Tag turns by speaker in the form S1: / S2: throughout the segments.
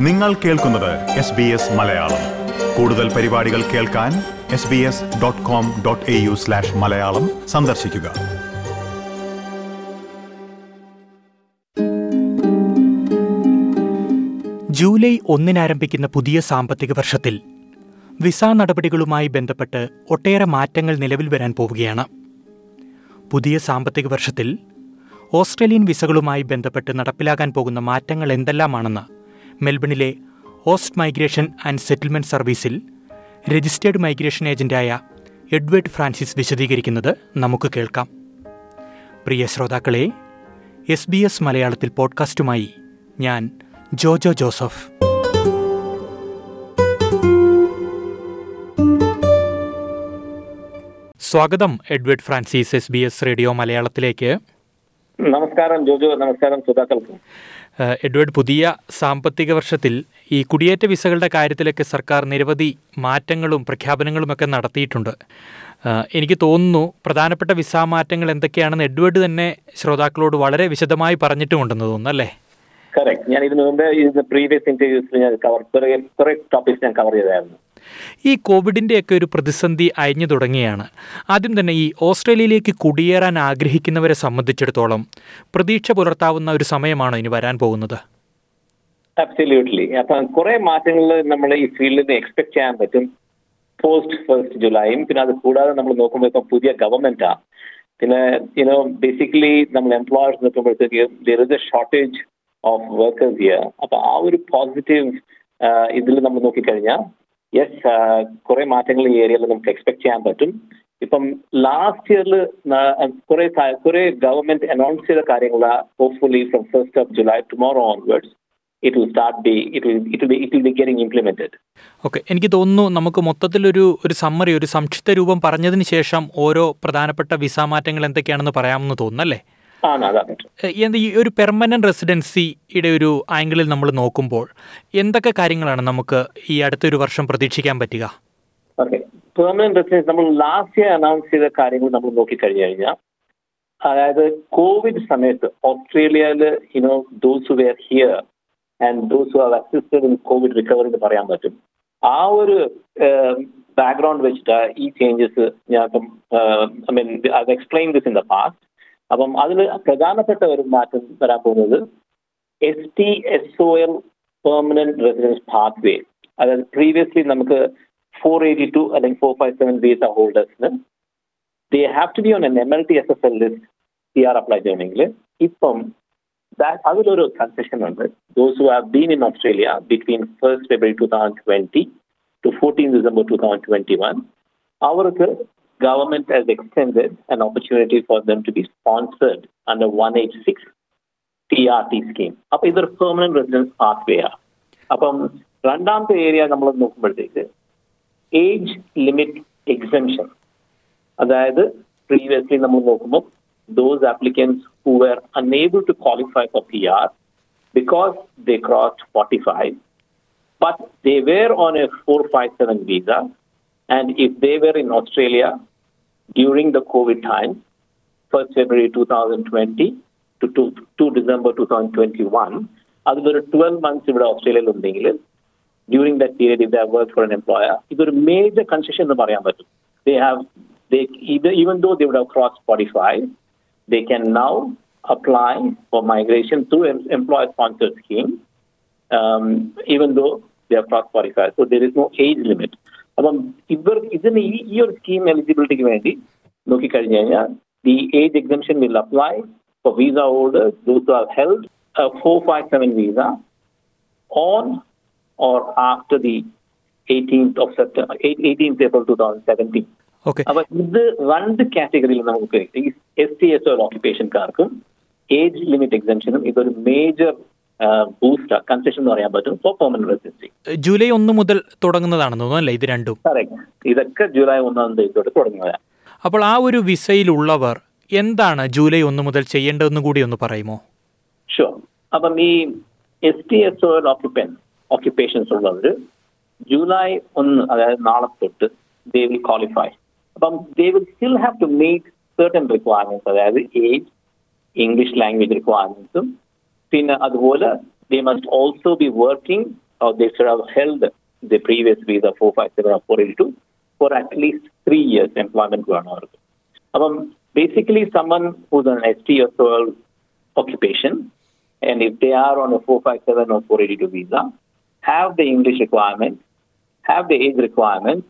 S1: നിങ്ങൾ കേൾക്കുന്നത് S B S Malayalam. കൂടുതൽ പരിപാടികൾ കേൾക്കാൻ S B S dot com dot A U slash Malayalam സന്ദർശിക്കുക.
S2: ജൂലൈ ഒന്നിനാരംഭിക്കുന്ന പുതിയ സാമ്പത്തിക വർഷത്തിൽ വിസ നടപടികളുമായി ബന്ധപ്പെട്ട് ഒട്ടേറെ മാറ്റങ്ങൾ നിലവിൽ വരാൻ പോവുകയാണ്. പുതിയ സാമ്പത്തിക വർഷത്തിൽ ഓസ്ട്രേലിയൻ വിസകളുമായി ബന്ധപ്പെട്ട് നടപ്പിലാകാൻ പോകുന്ന മാറ്റങ്ങൾ എന്തെല്ലാമാണെന്ന് മെൽബണിലെ ഓസ്റ്റ് മൈഗ്രേഷൻ ആൻഡ് സെറ്റിൽമെന്റ് സർവീസിൽ രജിസ്റ്റേർഡ് മൈഗ്രേഷൻ ഏജന്റായ എഡ്വേർഡ് ഫ്രാൻസിസ് വിശദീകരിക്കുന്നത് നമുക്ക് കേൾക്കാം. പ്രിയ ശ്രോതാക്കളെ എസ് ബി എസ് മലയാളത്തിൽ പോഡ്കാസ്റ്റുമായി ഞാൻ ജോജോ ജോസഫ്. സ്വാഗതം Edward Francis S B S radio മലയാളത്തിലേക്ക്.
S3: നമസ്കാരം ജോജോ നമസ്കാരം ശ്രോതാക്കൾക്ക്.
S2: എഡ്വേർഡ് പുതിയ സാമ്പത്തിക വർഷത്തിൽ ഈ കുടിയേറ്റ വിസകളുടെ കാര്യത്തിലൊക്കെ സർക്കാർ നിരവധി മാറ്റങ്ങളും പ്രഖ്യാപനങ്ങളുമൊക്കെ നടത്തിയിട്ടുണ്ട്. എനിക്ക് തോന്നുന്നു പ്രധാനപ്പെട്ട വിസ മാറ്റങ്ങൾ എന്തൊക്കെയാണെന്ന് എഡ്വേർഡ് തന്നെ ശ്രോതാക്കളോട് വളരെ വിശദമായി പറഞ്ഞിട്ടുമുണ്ടെന്ന് തോന്നുന്നു അല്ലേ?
S3: കറക്റ്റ് ഞാൻ ഇതിനു മുമ്പ് പ്രീവിയസ് ഇന്റർവ്യൂസിൽ ഞാൻ കവർ ടോപ്പിക്സ് ഞാൻ കവർ ചെയ്തായിരുന്നു.
S2: ഈ കോവിഡിന്റെയൊക്കെ ഒരു പ്രതിസന്ധി അയഞ്ഞു തുടങ്ങിയാണ്. ആദ്യം തന്നെ ഈ ഓസ്ട്രേലിയയിലേക്ക് കുടിയേറാൻ ആഗ്രഹിക്കുന്നവരെ സംബന്ധിച്ചിടത്തോളം പ്രതീക്ഷ പുലർത്താവുന്ന ഒരു സമയമാണ് ഇനി വരാൻ പോകുന്നത്?
S3: അബ്സല്യൂട്ട്ലി അപ്പം കുറെ മാറ്റങ്ങൾ നമ്മൾ ഈ ഫീൽഡിൽ നിന്ന് എക്സ്പെക്ട് ചെയ്യാൻ പറ്റും. പോസ്റ്റ് ഫസ്റ്റ് ജൂലൈയും പിന്നെ അത് കൂടാതെ നമ്മൾ നോക്കുമ്പോൾ ഇപ്പം പുതിയ ഗവൺമെന്റാ പിന്നെ യുനോ ബേസിക്കലി നമ്മൾ എംപ്ലോയേഴ്സ് നോക്കുമ്പോഴത്തേക്ക് there is a shortage of workers here അപ്പൊ ആ ഒരു പോസിറ്റീവ് ഇതിൽ നമ്മൾ നോക്കിക്കഴിഞ്ഞാൽ യെസ് കുറെ മാറ്റങ്ങൾ ഈ ഏരിയയിൽ നമുക്ക് എക്സ്പെക്ട് ചെയ്യാൻ പറ്റും. ഇപ്പം ലാസ്റ്റ് ഇയറിൽ കുറെ കുറെ ഗവൺമെന്റ് അനൗൺസ് ചെയ്ത കാര്യങ്ങൾ hopefully from first of July tomorrow onwards
S2: okay എനിക്ക് തോന്നുന്നു നമുക്ക് മൊത്തത്തിലൊരു ഒരു സമ്മറി ഒരു സംക്ഷിപ്ത രൂപം പറഞ്ഞതിന് ശേഷം ഓരോ പ്രധാനപ്പെട്ട വിസ മാറ്റങ്ങൾ എന്തൊക്കെയാണെന്ന് പറയാമെന്ന് തോന്നുന്നു എന്ത് ഈ ഒരു പെർമനന്റ് റെസിഡൻസിയുടെ ഒരു ആംഗിളിൽ നമ്മൾ നോക്കുമ്പോൾ എന്തൊക്കെ കാര്യങ്ങളാണ് നമുക്ക് ഈ അടുത്തൊരു വർഷം പ്രതീക്ഷിക്കാൻ പറ്റുക?
S3: പെർമനന്റ് റെസിഡൻസ് നമ്മൾ ലാസ്റ്റ് ഇയർ അനൗൺസ് ചെയ്ത കാര്യങ്ങൾ നമ്മൾ നോക്കിക്കഴിഞ്ഞു കഴിഞ്ഞാൽ അതായത് കോവിഡ് സമയത്ത് ഓസ്ട്രേലിയയിൽ you know those were here and those who have assisted in covid recovery എന്ന് പറയാൻ പറ്റും. ആ ഒരു ബാക്ക്ഗ്രൗണ്ട് വെച്ചിട്ട് ഈ ചേഞ്ചസ് ഞാൻ I mean I explain this in the past അപ്പം അതിൽ പ്രധാനപ്പെട്ട ഒരു മാറ്റം വരാൻ പോകുന്നത് S T S O L permanent residence pathway അതായത് പ്രീവിയസ്ലി നമുക്ക് ഫോർ എയ്റ്റി ടു അല്ലെങ്കിൽ four five seven visa ഹോൾഡേഴ്സിന് they have to be on N M L T S S L list C R apply ചെയ്യണമെങ്കിൽ. ഇപ്പം അതിലൊരു concession ഉണ്ട്. Those who have been in Australia between first February two thousand twenty two fourteen December two thousand twenty one അവർക്ക് government has extended an opportunity for them to be sponsored under 186 T R T scheme അപ്പൊ ഇതൊരു permanent residence path വേ ആണ് അപ്പം രണ്ടാമത്തെ area നമ്മൾ നോക്കുമ്പോഴത്തേക്ക് age limit exemption അതായത് previously നമ്മൾ നോക്കുമ്പോൾ those applicants who were unable to qualify for P R because they cross forty five but they were on a 457 visa. And if they were in Australia during the COVID time, 1st February 2020 to 2, 2 December 2021, അതിലൊരു twelve months ഇവിടെ ഓസ്ട്രേലിയയിൽ ഉണ്ടെങ്കിൽ during that period if work for an employer ഇതൊരു major concession എന്ന് പറയാൻ പറ്റും they have they even though they would have cross forty five they can now apply for migration through an employer sponsored scheme, um, even though they are crossed 45. So there is no age limit. അപ്പം ഇവർ ഇതിന് ഈ ഈ ഒരു scheme എലിജിബിലിറ്റിക്ക് വേണ്ടി നോക്കിക്കഴിഞ്ഞു കഴിഞ്ഞാൽ the age exemption will apply for visa holders those are held for five seven visa on or after the eighteenth of September eighteenth April two thousand seventeen
S2: okay
S3: അപ്പൊ ഇത് രണ്ട് കാറ്റഗറിയിൽ നമുക്ക് ഈ എസ് ടി എസ് ഓക്യുപ്പേഷൻകാർക്കും age limit എക്സംഷനും ഇതൊരു major boost concession എന്ന് പറയാൻ പറ്റും ഫോർ പെർമനന്റ് റെസിഡൻസി
S2: ജൂലൈ ഒന്ന് മുതൽ തുടങ്ങുന്നതാണെന്ന് തോന്നുന്നു അല്ലേ ഇത് രണ്ടും?
S3: കറക്റ്റ് ഇതൊക്കെ ജൂലൈ ഒന്നാം തീയതി തൊട്ട് തുടങ്ങിയതാണ്
S2: അപ്പോൾ ആ ഒരു വിസയിലുള്ളവർ എന്താണ് ജൂലൈ ഒന്ന് മുതൽ ചെയ്യേണ്ടതെന്ന് കൂടി ഒന്ന് പറയുമോ?
S3: ഷുവർ അപ്പം ഈ S T S O ഓക്യുപ്പൻ occupations ഉള്ളവർ ജൂലൈ ഒന്ന് അതായത് നാളെ തൊട്ട് ദേ വിൽ ക്വാളിഫൈ അപ്പം they will still have to meet certain requirements അതായത് ഏജ് ഇംഗ്ലീഷ് ലാംഗ്വേജ് റിക്വയർമെന്റ്സും പിന്നെ അതുപോലെ they must also be working or they should have held the previous visa 457 or 482 for at least three years employment വേണം അവർക്ക് അപ്പം basically someone who's on ST or so occupation and if they are on a 457 or 482 visa have the English requirement have the age requirement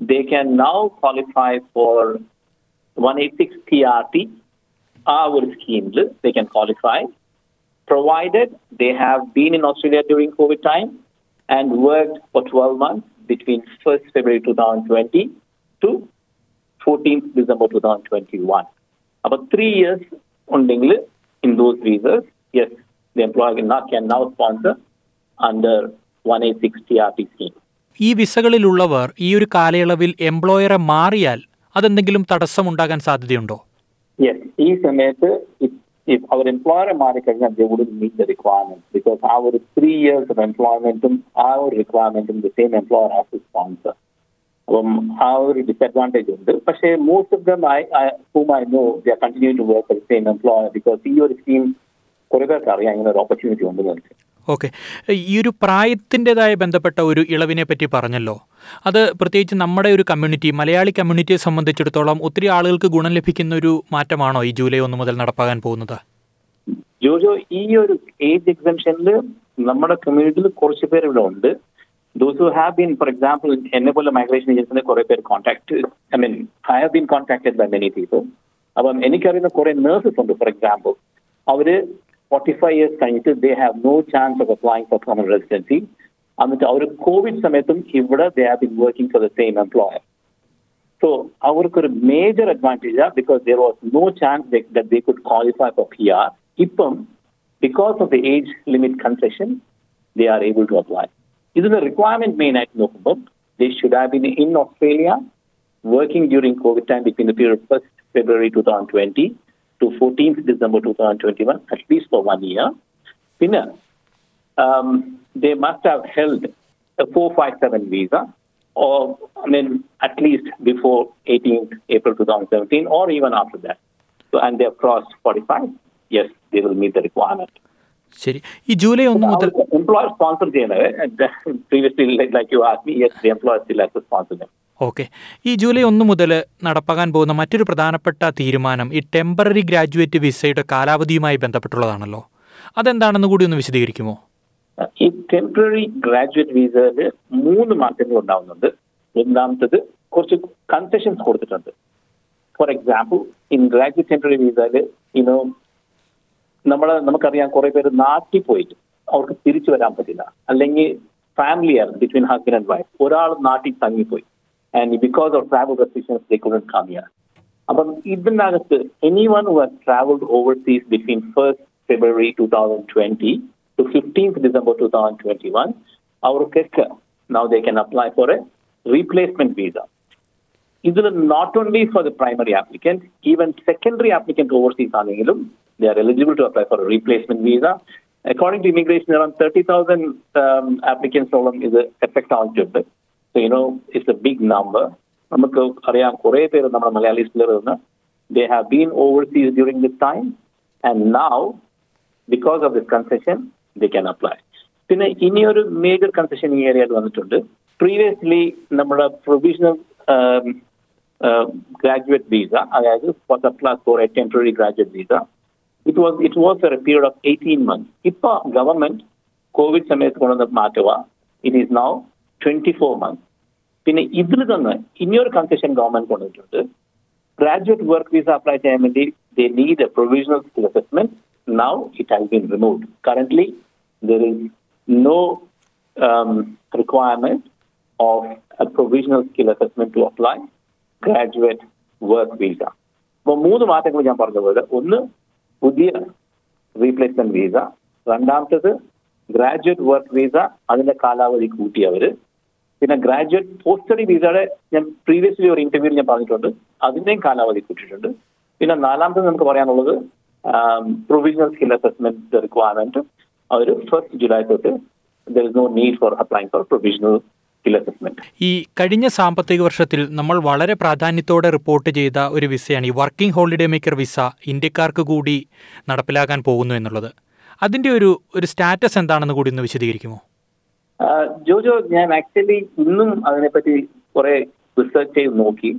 S3: they can now qualify for 186 TRT ആ ഒരു സ്കീമിൽ they can qualify provided they have been in Australia during COVID time and worked for 12 months between 1st February 2020 to 14th December 2021. About three years ഉണ്ടെങ്കിൽ in those visas, yes, the employer can now, can now sponsor under 186 TRT scheme.
S2: ഈ വിസകളിലുള്ളവർ ഈ ഒരു കാലയളവിൽ എംപ്ലോയറെ മാറിയാൽ അതെന്തെങ്കിലും തടസ്സമുണ്ടാകാൻ സാധ്യതയുണ്ടോ
S3: ഈ സമയത്ത് if, if our employer മാറിക്കഴിഞ്ഞാൽ they wouldn't meet the requirements because our three years of employmentum ആ ഒരു requirementum the same employer has to sponsor. അപ്പം ആ ഒരു ഡിസഡ്വാൻറ്റേജ് ഉണ്ട് പക്ഷേ most of them I whom I know the continue to work the same employer because ഈ ഒരു scheme കുറെ പേർക്ക് അറിയാം ഇങ്ങനെ ഒരു ഓപ്പർച്യൂണിറ്റി ഉണ്ടെന്ന് വെച്ചാൽ
S2: okay. ഈ ഒരു പ്രായത്തിന്റെതായ ബന്ധപ്പെട്ട ഒരു ഇളവിനെ പറ്റി പറഞ്ഞല്ലോ. അത് പ്രത്യേകിച്ച് നമ്മുടെ ഒരു കമ്മ്യൂണിറ്റി മലയാളി കമ്മ്യൂണിറ്റിയെ സംബന്ധിച്ചിടത്തോളം ഒത്തിരി ആളുകൾക്ക് ഗുണം ലഭിക്കുന്ന ഒരു മാറ്റമാണോ ഈ ജൂലൈ ഒന്ന് മുതൽ നടപ്പാകാൻ പോകുന്നത്?
S3: ജോജോ ഈ ഒരു ഏജ് എക്സംഷനിൽ നമ്മുടെ കമ്മ്യൂണിറ്റിയിൽ കുറച്ച് പേർ ഇവിടെ ഉണ്ട്. Those who have been for example എന്നെ പോലെ മൈഗ്രേഷൻ ഏജൻസിനെ കുറെ പേർ contact I mean I have been contacted by many people അപ്പം എനിക്കറിയുന്ന കുറെ നേഴ്സസ് ഉണ്ട് ഫോർ എക്സാമ്പിൾ അവർ ഫോർട്ടി ഫൈവ് ഇയേഴ്സ് കഴിഞ്ഞിട്ട് they have no chance of applying for permanent residency എന്നിട്ട് അവർ കോവിഡ് സമയത്തും ഇവിടെ they have been working for the same employer So അവർക്കൊരു major advantage because there was no chance that they could qualify for P R ഇപ്പം because of the age limit concession they are able to apply ഇതിന്റെ requirement main ആയിട്ട് നോക്കുമ്പോൾ they should have been in Australia working during covid time between the period first February two thousand twenty To fourteenth December two thousand twenty one at least for one year പിന്നെ um, they must have held a 457 visa, or I mean, at least before 18th April 2017, or even after that. So, and they have crossed 45. Yes, they will meet the requirement.
S2: ശരി ഈ July ഒന്ന് മുതൽ
S3: Our employer sponsor ചെയ്യുന്നത് previously, like, like you asked me, yes, the employer still has to sponsor them.
S2: Okay. ഈ July ഒന്ന് മുതൽ നടപ്പാകാൻ പോകുന്ന മറ്റൊരു പ്രധാനപ്പെട്ട തീരുമാനം ഈ ടെമ്പററി ഗ്രാജുവേറ്റ് വിസയുടെ കാലാവധിയുമായി ബന്ധപ്പെട്ടുള്ളതാണല്ലോ. അതെന്താണെന്ന് കൂടി ഒന്ന് വിശദീകരിക്കുമോ?
S3: ഈ ടെമ്പററി ഗ്രാജുവേറ്റ് വിസയിൽ മൂന്ന് മാറ്റങ്ങൾ ഉണ്ടാവുന്നുണ്ട്. ഒന്നാമത്തത് കുറച്ച് കൺസെഷൻസ് കൊടുത്തിട്ടുണ്ട്. For example in graduate temporary വിസയിൽ ഇനോ നമ്മൾ നമുക്കറിയാം കുറെ പേര് നാട്ടിൽ പോയിട്ട് അവർക്ക് തിരിച്ചു വരാൻ പറ്റില്ല. അല്ലെങ്കിൽ ഫാമിലി ആയിരുന്നു ബിറ്റ്വീൻ ഹസ്ബൻഡ് ആൻഡ് വൈഫ് ഒരാൾ നാട്ടിൽ തങ്ങിപ്പോയി. and because of travel restrictions, they couldn't come here. But even anyone who has traveled overseas between 1st February 2020 to 15th December 2021, our அவருக்கு now they can apply for a replacement visa. இதில் not only for the primary applicant, even secondary applicant overseas they are eligible to apply for a replacement visa. According to immigration, around 30,000 um, applicants is effect ஆகிட்டு So, you know, it's a big number. നമുക്ക് അറിയാം കുറെ പേര് നമ്മുടെ മലയാളീസിൽ നിന്ന് they have been overseas during this time and now because of this concession they can apply. പിന്നെ ഇനിയൊരു മേജർ കൺസെഷൻ ഈ ഏരിയയിൽ വന്നിട്ടുണ്ട്. പ്രീവിയസ്ലി നമ്മുടെ പ്രൊവിഷണൽ ഗ്രാജുവേറ്റ് വിസ അതായത് for apply for a temporary graduate visa it was it was for a period of eighteen months ഇപ്പൊ government Covid സമയത്ത് കൊണ്ടുവന്ന മാറ്റുക it is now twenty four months പിന്നെ ഇതിൽ തന്നെ ഇനിയൊരു കൺസെഷൻ ഗവൺമെന്റ് കൊണ്ടുവന്നിട്ടുണ്ട് ഗ്രാജുവേറ്റ് വർക്ക് വിസ അപ്ലൈ ചെയ്യാൻ വേണ്ടി they need a provisional skill assessment now it has been removed. Currently, there is no um, requirement of a provisional skill assessment to apply graduate work visa. അപ്പോൾ മൂന്ന് മാറ്റങ്ങൾ ഞാൻ പറഞ്ഞ പോലെ ഒന്ന് പുതിയ റീപ്ലേസ്മെന്റ് വിസ രണ്ടാമത്തത് ഗ്രാജുവേറ്റ് വർക്ക് വിസ അതിന്റെ കാലാവധി കൂട്ടിയവര് പിന്നെ ഗ്രാജുവേറ്റ് പോസ്റ്റ് സ്റ്റഡി വിസയുടെ ഞാൻ പ്രീവിയസ്ലി ഒരു ഇന്റർവ്യൂവിൽ ഞാൻ പറഞ്ഞിട്ടുണ്ട്. അതിന്റെയും കാലാവധി കൂട്ടിയിട്ടുണ്ട്. പിന്നെ നാലാമത്തെ നമുക്ക് പറയാനുള്ളത് പ്രൊവിഷണൽ സ്കിൽ അസസ്മെന്റ് റിക്വയർമെന്റ് അവർ ഫസ്റ്റ് ജൂലൈ തൊട്ട് no for applying for provisional
S2: ഈ കഴിഞ്ഞ സാമ്പത്തിക വർഷത്തിൽ നമ്മൾ വളരെ പ്രാധാന്യത്തോടെ റിപ്പോർട്ട് ചെയ്ത ഒരു വിസയാണ് ഈ വർക്കിംഗ് ഹോളിഡേ മേക്കർ വിസ ഇന്ത്യക്കാർക്ക് കൂടി നടപ്പിലാക്കാൻ പോകുന്നു എന്നുള്ളത്. അതിന്റെ ഒരു ഒരു സ്റ്റാറ്റസ് എന്താണെന്ന് കൂടി ഒന്ന് വിശദീകരിക്കുമോ?
S3: ജോജോ ഞാൻ ആക്ച്വലി ഇന്നും അതിനെപ്പറ്റി കുറെ റിസർച്ച് ചെയ്ത് നോക്കി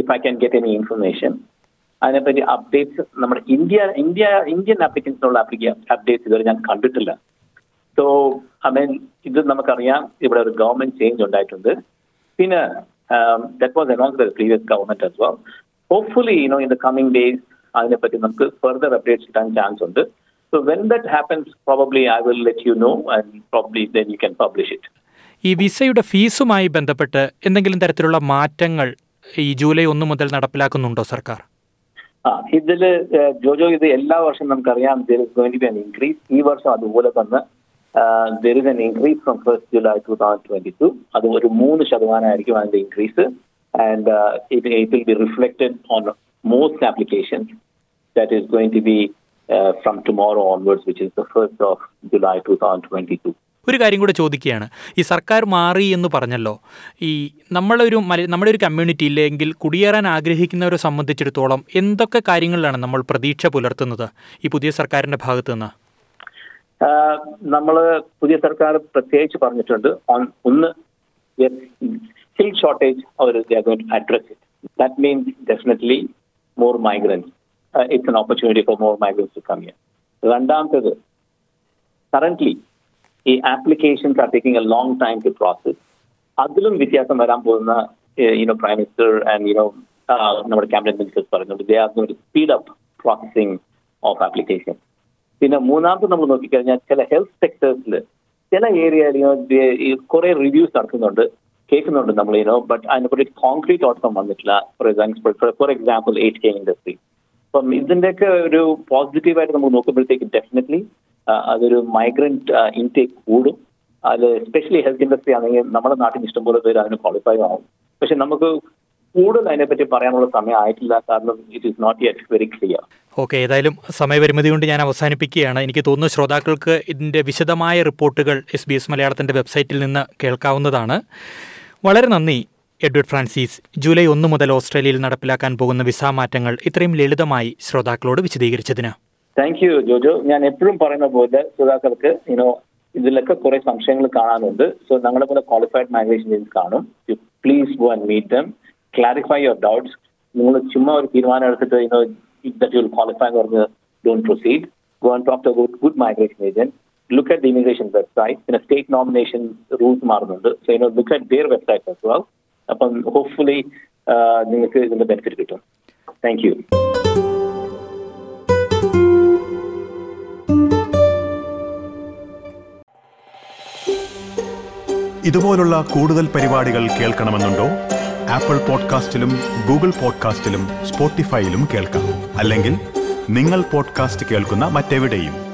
S3: if I can get any information അതിനെപ്പറ്റി അപ്ഡേറ്റ്സ് നമ്മുടെ ഇന്ത്യ ഇന്ത്യ ഇന്ത്യൻ ആപ്ലിക്കൻസിനുള്ള അപ്ഡേറ്റ്സ് ഇതുവരെ ഞാൻ കണ്ടിട്ടില്ല. സോ ഐ മീൻ ഇത് നമുക്കറിയാം ഇവിടെ ഒരു ഗവൺമെന്റ് ചേഞ്ച് ഉണ്ടായിട്ടുണ്ട്. പിന്നെ that was announce the previous government as well hopefully you know in the coming days അതിനെപ്പറ്റി നമുക്ക് ഫെർദർ അപ്ഡേറ്റ്സ് കിട്ടാൻ ചാൻസ് ഉണ്ട്. So when that happens probably I will let you know and probably then you can publish it
S2: ഈ വിസയുടെ ഫീസുമായി ബന്ധപ്പെട്ട് എന്തെങ്കിലും തരത്തിലുള്ള മാറ്റങ്ങൾ ഈ ജൂലൈ ഒന്ന് മുതൽ നടപ്പിലാക്കുന്നുണ്ടോ സർക്കാർ?
S3: ആ ഇതിൽ ഏഹ്, ജോജോ ഇത് എല്ലാ വർഷവും നമുക്കറിയാം there is going to be an increase ഈ വർഷം അതുപോലെ തന്നെ there is an increase from first July two thousand twenty two അത് ഒരു മൂന്ന് ശതമാനമായിരിക്കും അതിന്റെ increase and it it will be reflected on most applications that is going to be from tomorrow onwards which is the first of July two thousand twenty two
S2: ഒരു കാര്യം കൂടെ ചോദിക്കുകയാണ്. ഈ സർക്കാർ മാറി എന്ന് പറഞ്ഞല്ലോ. ഈ നമ്മളൊരു നമ്മുടെ ഒരു കമ്മ്യൂണിറ്റി ഇല്ലെങ്കിൽ കുടിയേറാൻ ആഗ്രഹിക്കുന്നവരെ സംബന്ധിച്ചിടത്തോളം എന്തൊക്കെ കാര്യങ്ങളിലാണ് നമ്മൾ പ്രതീക്ഷ പുലർത്തുന്നത് ഈ പുതിയ സർക്കാരിന്റെ ഭാഗത്തു നിന്ന്
S3: നമ്മൾ പുതിയ സർക്കാർ പ്രത്യേകിച്ച് പറഞ്ഞിട്ടുണ്ട്. ഒന്ന് skill shortage our address it that means definitely more migrants it's an opportunity for more migrants to come year രണ്ടാമത്തേത് കറന്റ്ലി ഈ applications are taking a long time to process അതിലും വ്യത്യാസം വരാൻ പോകുന്ന you know prime minister and you know നമ്മുടെ cabinet ministers പറയുന്നുണ്ട് they are going to speed up processing of application പിന്നെ മൂന്നാമത് നമ്മൾ നോക്കിക്കഴിഞ്ഞാൽ ചില ഹെൽത്ത് സെക്ടേഴ്സിൽ ചില ഏരിയയിൽ കുറെ റിവ്യൂസ് നടക്കുന്നുണ്ട് കേൾക്കുന്നുണ്ട് നമ്മൾ യുനോ ബട്ട് അതിനെപ്പറ്റി കോൺക്രീറ്റ് ഔട്ട്കം വന്നിട്ടില്ല. For example for example eight K industry അപ്പം ഇതിന്റെയൊക്കെ ഒരു പോസിറ്റീവായിട്ട് നമുക്ക് നോക്കുമ്പോഴത്തേക്ക് ഡെഫിനറ്റ്ലി അതൊരു മൈഗ്രന്റ് ഇൻടേക്ക് കൂടും. അത് എസ്പെഷ്യലി ഹെൽത്ത് ഇൻഡസ്ട്രി ആണെങ്കിൽ നമ്മുടെ നാട്ടിൽ ഇഷ്ടംപോലെ പേര് അതിന് ക്വാളിഫൈ ആവും. പക്ഷെ നമുക്ക് കൂടുതൽ അതിനെപ്പറ്റി പറയാനുള്ള സമയം ആയിട്ടില്ല. കാരണം it is not yet very clear
S2: okay ഏതായാലും സമയപരിമിതി കൊണ്ട് ഞാൻ അവസാനിപ്പിക്കുകയാണ്. എനിക്ക് തോന്നുന്നു ശ്രോതാക്കൾക്ക് ഇതിന്റെ വിശദമായ റിപ്പോർട്ടുകൾ എസ് ബി എസ് മലയാളത്തിന്റെ വെബ്സൈറ്റിൽ നിന്ന് കേൾക്കാവുന്നതാണ്. വളരെ നന്ദി. എഡ്വേർഡ് ഫ്രാൻസിസ് ജൂലൈ ഒന്ന് മുതൽ ഓസ്ട്രേലിയയിൽ നടപ്പിലാക്കാൻ പോകുന്ന വിസ മാറ്റങ്ങൾ ഇത്രയും ലളിതമായി ശ്രോതാക്കളോട് വിശദീകരിച്ചതിന്.
S3: Thank you Jojo. ഞാൻ എപ്പോഴും പറയുന്ന പോലെ ശ്രോതാക്കൾക്ക് യുനോ ഇതിലൊക്കെ കുറെ സംശയങ്ങൾ കാണാനുണ്ട്. സോ ഞങ്ങളെ പോലെ ക്വാളിഫൈഡ് മൈഗ്രേഷൻ ഏജൻസ് കാണും. Please go and meet them clarify your doubts നിങ്ങൾ ചുമ്മാ ഒരു തീരുമാനം എടുത്തിട്ട് you know that you'll qualify പറഞ്ഞ് don't proceed go and talk to good good migration agent look at the immigration website പിന്നെ state nomination rules മാറുന്നുണ്ട്. So you know look at their website as well. അപ്പം hopefully നിങ്ങൾക്ക് ഇതിന്റെ benefit കിട്ടും. Thank you
S1: ഇതുപോലുള്ള കൂടുതൽ പരിപാടികൾ കേൾക്കണമെന്നുണ്ടോ? Apple പോഡ്കാസ്റ്റിലും Google പോഡ്കാസ്റ്റിലും സ്പോട്ടിഫൈയിലും കേൾക്കാം. അല്ലെങ്കിൽ നിങ്ങൾ പോഡ്കാസ്റ്റ് കേൾക്കുന്ന മറ്റെവിടെയും.